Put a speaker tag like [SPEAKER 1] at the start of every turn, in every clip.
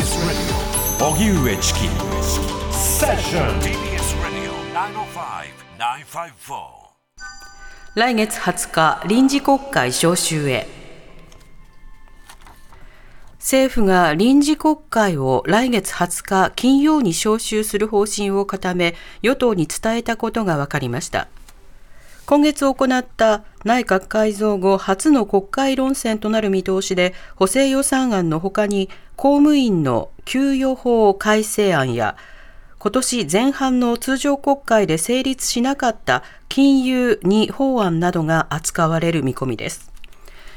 [SPEAKER 1] TBS Radio. 荻上チキセッション TBS Radio 905-954
[SPEAKER 2] 来月20日臨時国会召集へ政府が臨時国会を来月20日金曜に召集する方針を固め与党に伝えたことが分かりました今月行った内閣改造後初の国会論戦となる見通しで補正予算案のほかに公務員の給与法改正案や今年前半の通常国会で成立しなかった金融2法案などが扱われる見込みです。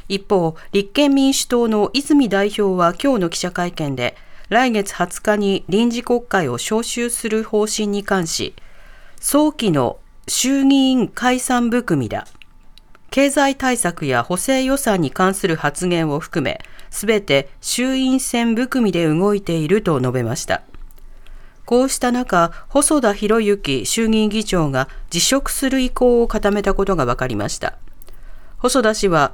[SPEAKER 2] 一方立憲民主党の泉代表は今日の記者会見で来月20日に臨時国会を召集する方針に関し早期の衆議院解散含みだ。経済対策や補正予算に関する発言を含め、すべて衆院選含みで動いていると述べました。こうした中、細田博之衆議院議長が辞職する意向を固めたことが分かりました。細田氏は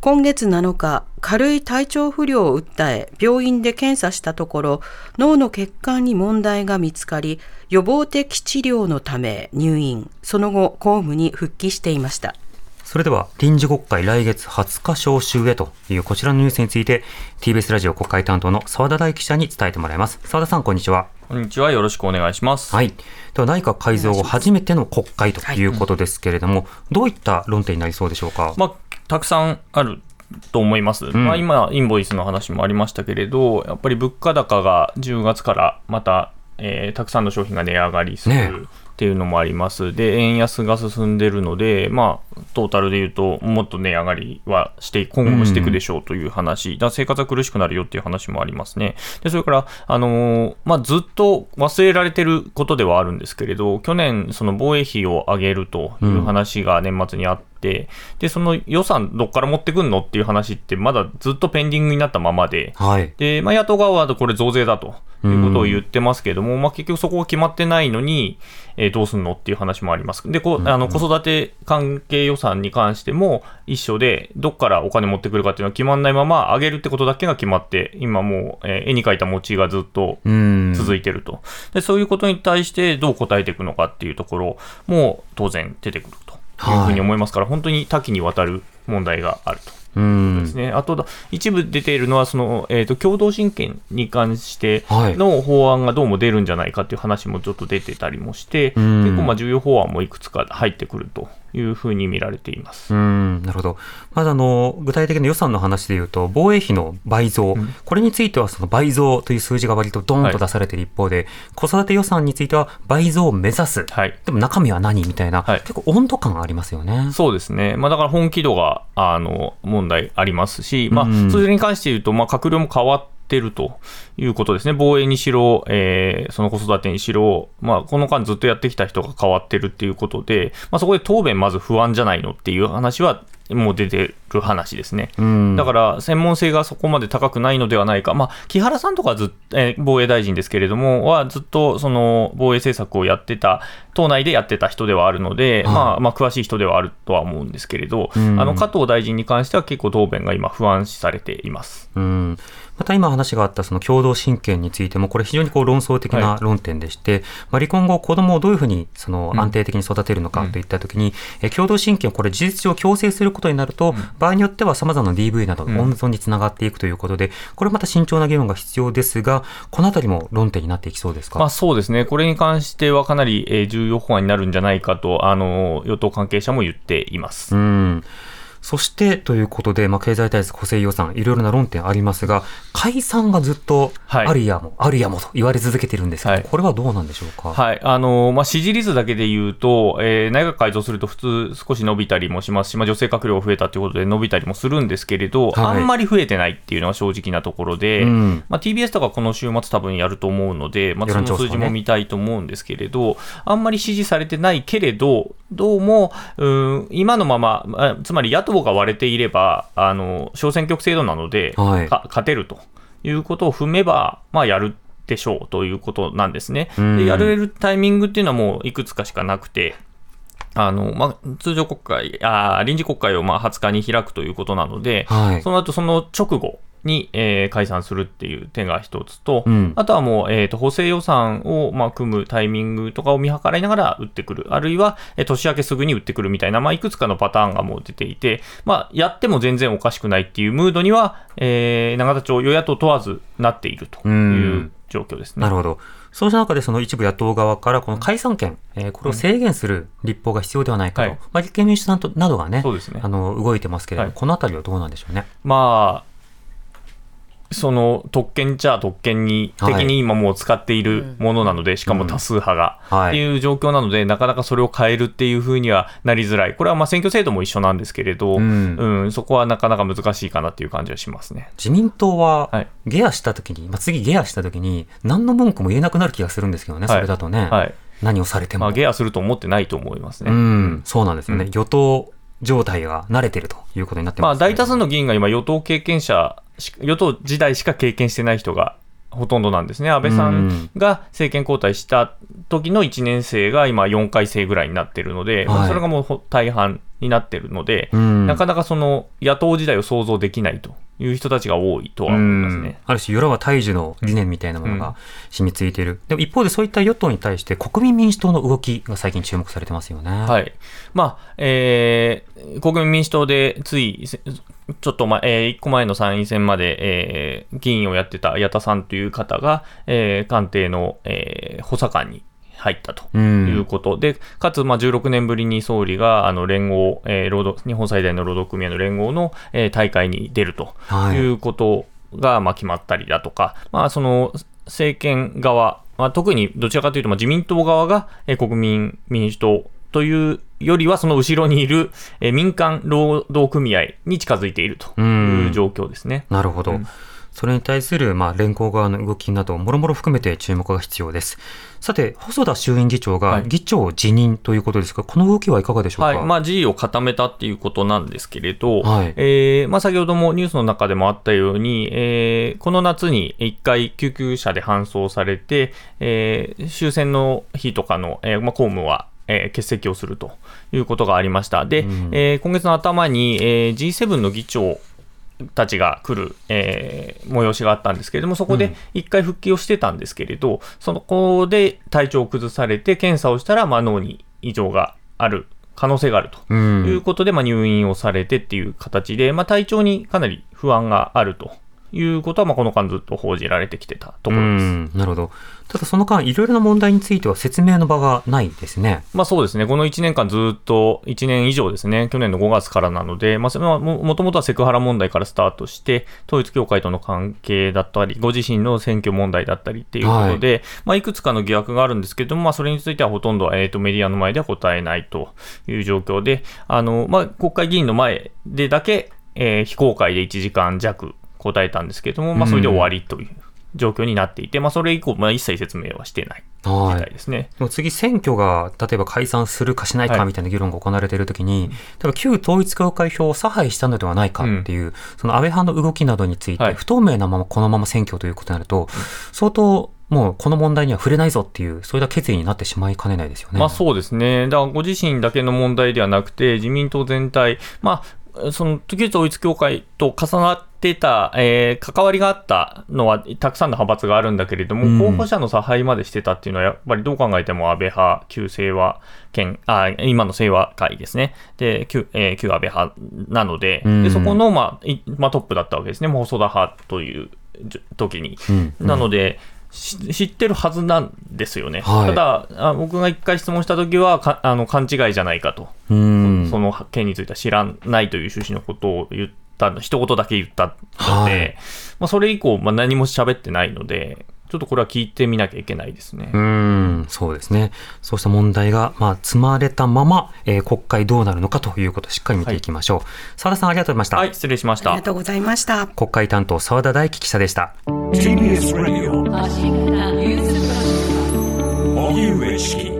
[SPEAKER 2] 今月7日、軽い体調不良を訴え、病院で検査したところ、脳の血管に問題が見つかり、予防的治療のため入院、その後、公務に復帰していました。
[SPEAKER 3] それでは臨時国会来月20日召集へというこちらのニュースについて TBS ラジオ国会担当の澤田大記者に伝えてもらいます。澤田さんこんにちは。
[SPEAKER 4] こんにちは。よろしくお願いします。
[SPEAKER 3] はい。では内閣改造後初めての国会とい。うことですけれども、はいうん、どういった論点になりそうでしょうか？
[SPEAKER 4] まあたくさんあると思います、うん、まあ、今、インボイスの話もありましたけれど、やっぱり物価高が10月からまた、えー、たくさんの商品が値上がりする。ねっていうのもあります。で、円安が進んでるので、まあ、トータルで言うと、もっと値上がりはして、今後もしていくでしょうという話、うん、だ生活は苦しくなるよっていう話もありますね。で、それから、あのー、まあ、ずっと忘れられてることではあるんですけれど、去年、その防衛費を上げるという話が年末にあって、で、その予算どっから持ってくんのっていう話ってまだずっとペンディングになったままで、はい、で、まあ、野党側はこれ増税だということを言ってますけれども、まあ、結局そこが決まってないのに、えー、どうすんのっていう話もあります。で、こあの子育て関係予算に関しても一緒で、どっからお金持ってくるかっていうのは決まらないまま、上げるってことだけが決まって、今もう、えー、絵に描いた餅がずっと続いてると。で、そういうことに対してどう答えていくのかっていうところも当然出てくるというふうに思いますから、はい、本当に多岐にわたる問題があると。ですね、あと、一部出ているのはその、えーと、共同親権に関しての法案がどうも出るんじゃないかという話もちょっと出てたりもして、結構まあ重要法案もいくつか入ってくるというふうに見られています。
[SPEAKER 3] うんなるほど、まずあの具体的な予算の話でいうと、防衛費の倍増、うん、これについてはその倍増という数字が割とどんと出されている一方で、はい、子育て予算については倍増を目指す、はい、でも中身は何みたいな、はい、結構温度感ありますよね。
[SPEAKER 4] そうですね、まあ、だから本気度があの問題ありますし、まあ、それに関して言うと、まあ、閣僚も変わってってるということですね。防衛にしろ、えー、その子育てにしろ、まあ、この間ずっとやってきた人が変わってるっていうことで、まあ、そこで答弁まず不安じゃないのっていう話はもう出てる話ですね。だから専門性がそこまで高くないのではないか、まあ、木原さんとかず、えー、防衛大臣ですけれども、はずっとその防衛政策をやってた、党内でやってた人ではあるので、はい、まあ、まあ、詳しい人ではあるとは思うんですけれど、あの加藤大臣に関しては結構答弁が今、不安視されています。
[SPEAKER 3] うん。また今話があったその共同親権についても、これ非常にこう論争的な論点でして、はい、まあ、離婚後、子供をどういうふうにその安定的に育てるのかといったときに、うん、共同親権をこれ事実上強制することになると、うん、場合によってはさまざまな DV など温存につながっていくということで、これまた慎重な議論が必要ですが、このあたりも論点になっていきそうですか、
[SPEAKER 4] まあ、そうですね、これに関してはかなり重要法案になるんじゃないかと、あの与党関係者も言っています。
[SPEAKER 3] うんそしてということで、まあ、経済対策、補正予算、いろいろな論点ありますが、解散がずっとあるやも、はい、あるやもと言われ続けているんですけど、はい、これはどうなんでしょうか？
[SPEAKER 4] はい。あのまあ、支持率だけで言うと、えー、内閣改造すると普通、少し伸びたりもしますし、まあ、女性閣僚増えたということで伸びたりもするんですけれど、はい、あんまり増えてないっていうのは正直なところで、うん、まあ、TBS とかこの週末、多分やると思うので、まあ、その数字も見たいと思うんですけれど、ね、あんまり支持されてないけれど、どうも、うん今のまま、つまり野党が割れていれば、ば、あの小選挙区制度なので、はい、勝てるということを踏めば、まあ、やるでしょうということなんですね。でやれるタイミングっていうのはもういくつかしかなくて、あのまあ、通常国会、あ臨時国会をまあ20日に開くということなので、はい、その後その直後に、えー解散するっていう手が一つと、
[SPEAKER 3] うん。
[SPEAKER 4] あとはもう、えーと補正予算を、まあ、組むタイミングとかを見計らいながら打ってくる、あるいは、えー年明けすぐに打ってくるみたいな、まあ、いくつかのパターンがもう出ていて、まあ、やっても全然おかしくないっていうムードには、えー永田町与野党問わずなっているという状況ですね。
[SPEAKER 3] なるほど。そうした中で、その一部野党側から、この解散権、えーこれを制限する立法が必要ではないかと、
[SPEAKER 4] はい。
[SPEAKER 3] まあ、立憲民主党などがね、
[SPEAKER 4] そうですね。
[SPEAKER 3] あの動いてますけれども、
[SPEAKER 4] はい。
[SPEAKER 3] このあたりはどうなんでしょうね。
[SPEAKER 4] まあ、その特権っちゃ特権に
[SPEAKER 3] はい。
[SPEAKER 4] 的に今もう使っているものなので、しかも多数派が、
[SPEAKER 3] はい。
[SPEAKER 4] っていう状況なので、なかなかそれを変えるっていうふうにはなりづらい、これはまあ選挙制度も一緒なんですけれど、
[SPEAKER 3] う
[SPEAKER 4] うんんそこはなかなか難しいかなっていう感じはしますね。
[SPEAKER 3] 自民党は
[SPEAKER 4] はい、
[SPEAKER 3] ゲアしたときに、まあ、次ゲアしたときに、何の文句も言えなくなる気がするんですけどね、
[SPEAKER 4] はい。
[SPEAKER 3] それだとね、
[SPEAKER 4] はい。
[SPEAKER 3] 何をされても。
[SPEAKER 4] まあ、ゲアすると思ってないと思いますね。
[SPEAKER 3] うん、そうなんですよね。
[SPEAKER 4] うん。
[SPEAKER 3] 与党状態が慣れてるということになって
[SPEAKER 4] まあ、
[SPEAKER 3] ます、ね。
[SPEAKER 4] 大多数の議員が今、与党経験者し、与党時代しか経験してない人がほとんどなんですね。安倍さんが政権交代した時の1年生が今、4回生ぐらいになってるので、まあ
[SPEAKER 3] はい
[SPEAKER 4] それがもうほ大半になってるので、
[SPEAKER 3] うん
[SPEAKER 4] なかなかその野党時代を想像できないという人たちが多いとは思います
[SPEAKER 3] うん
[SPEAKER 4] ね。
[SPEAKER 3] ある種、世論は大樹の理念みたいなものが染みついている。でも一方でそういった与党に対して国民民主党の動きが最近注目されてますよね。
[SPEAKER 4] はい。まあ、えー国民民主党でつい、せちょっと前、え1個前の参院選まで、えー議員をやってた矢田さんという方が、えー官邸の、えー補佐官に入ったと
[SPEAKER 3] うん
[SPEAKER 4] いうことで、かつ、まあ、16年ぶりに総理が、あの、連合、えー労働、日本最大の労働組合の連合の、えー大会に出ると
[SPEAKER 3] はい
[SPEAKER 4] いうことが、まあ、決まったりだとか、まあ、その、政権側、まあ、特にどちらかというと、まあ、自民党側が、えー国民民主党というよりは、その後ろにいる、えー民間労働組合に近づいているという状況ですね。
[SPEAKER 3] なるほど。
[SPEAKER 4] うん
[SPEAKER 3] それに対する、まあ、連合側の動きなど、もろもろ含めて注目が必要です。さて、細田衆院議長が
[SPEAKER 4] はい
[SPEAKER 3] 議長辞任ということですが、この動きはいかがでしょうか？
[SPEAKER 4] はい。まあ、辞意を固めたっていうことなんですけれど、
[SPEAKER 3] はい
[SPEAKER 4] えーまあ、先ほどもニュースの中でもあったように、えーこの夏に一回救急車で搬送されて、えー終戦の日とかの、えーまあ、公務は、えー欠席をするということがありました。で、
[SPEAKER 3] うん
[SPEAKER 4] えー今月の頭に、えー G7 の議長たちが来る、えー催しがあったんですけれども、そこで一回復帰をしてたんですけれど、そのこで体調を崩されて、検査をしたら、まあ、脳に異常がある可能性があると
[SPEAKER 3] うん。
[SPEAKER 4] いうことで、まあ、入院をされてっていう形で、まあ、体調にかなり不安があるということは、まあ、この間ずっと報じられてきてたところです。
[SPEAKER 3] うんなるほど。ただその間、いろいろな問題については説明の場がないですね。
[SPEAKER 4] まあそうですね、この1年間ずっと、1年以上ですね、去年の5月からなので、まあ、それはももともとはセクハラ問題からスタートして、統一教会との関係だったり、ご自身の選挙問題だったりっていうことで、いまあ、いくつかの疑惑があるんですけれども、まあ、それについてはほとんど、えー、とメディアの前では答えないという状況で、あのまあ、国会議員の前でだけ、えー非公開で1時間弱答えたんですけれども、まあ、それで終わりという状況になっていて、まあ、それ以降、まあ、一切説明はしてないみたいですね。
[SPEAKER 3] でも次、選挙が例えば解散するかしない
[SPEAKER 4] はい
[SPEAKER 3] かみたいな議論が行われているときに、例えば旧統一教会票を差配したのではないかっていう、その安倍派の動きなどについて、
[SPEAKER 4] はい
[SPEAKER 3] 不透明なままこのまま選挙ということになると、相当もうこの問題には触れないぞっていう、そういった決意になってしまいかねないですよね。
[SPEAKER 4] まあそうですね。だからご自身だけの問題ではなくて、自民党全体、まあ、その旧統一教会と重なってた、えー関わりがあったのは、たくさんの派閥があるんだけれども、
[SPEAKER 3] うん
[SPEAKER 4] 候補者の差配までしてたっていうのは、やっぱりどう考えても安倍派、旧清和県、あ今の清和会ですね。で、旧,、えー旧安倍派なので、
[SPEAKER 3] うん
[SPEAKER 4] でそこの、まあいまあ、トップだったわけですね。もう細田派という時に。
[SPEAKER 3] うん
[SPEAKER 4] なので、し知ってるはずなんですよね。
[SPEAKER 3] はい。
[SPEAKER 4] ただあ、僕が一回質問したときはかあの、勘違いじゃないかと、
[SPEAKER 3] うん。
[SPEAKER 4] その件については知らないという趣旨のことを言ったの、一言だけ言ったので、
[SPEAKER 3] はい。
[SPEAKER 4] まあ、それ以降、まあ、何も喋ってないので、ちょっとこれは聞いてみなきゃいけないですね。
[SPEAKER 3] うん、そうですね。そうした問題が、まあ、積まれたまま、えー国会どうなるのかということをしっかり見ていきましょう。澤田さんありがとうございました。
[SPEAKER 4] はい、失礼しました
[SPEAKER 2] ありが。とうございました。
[SPEAKER 3] 国会担当澤田大樹記者でした。
[SPEAKER 1] TBS Radio 荻上チキ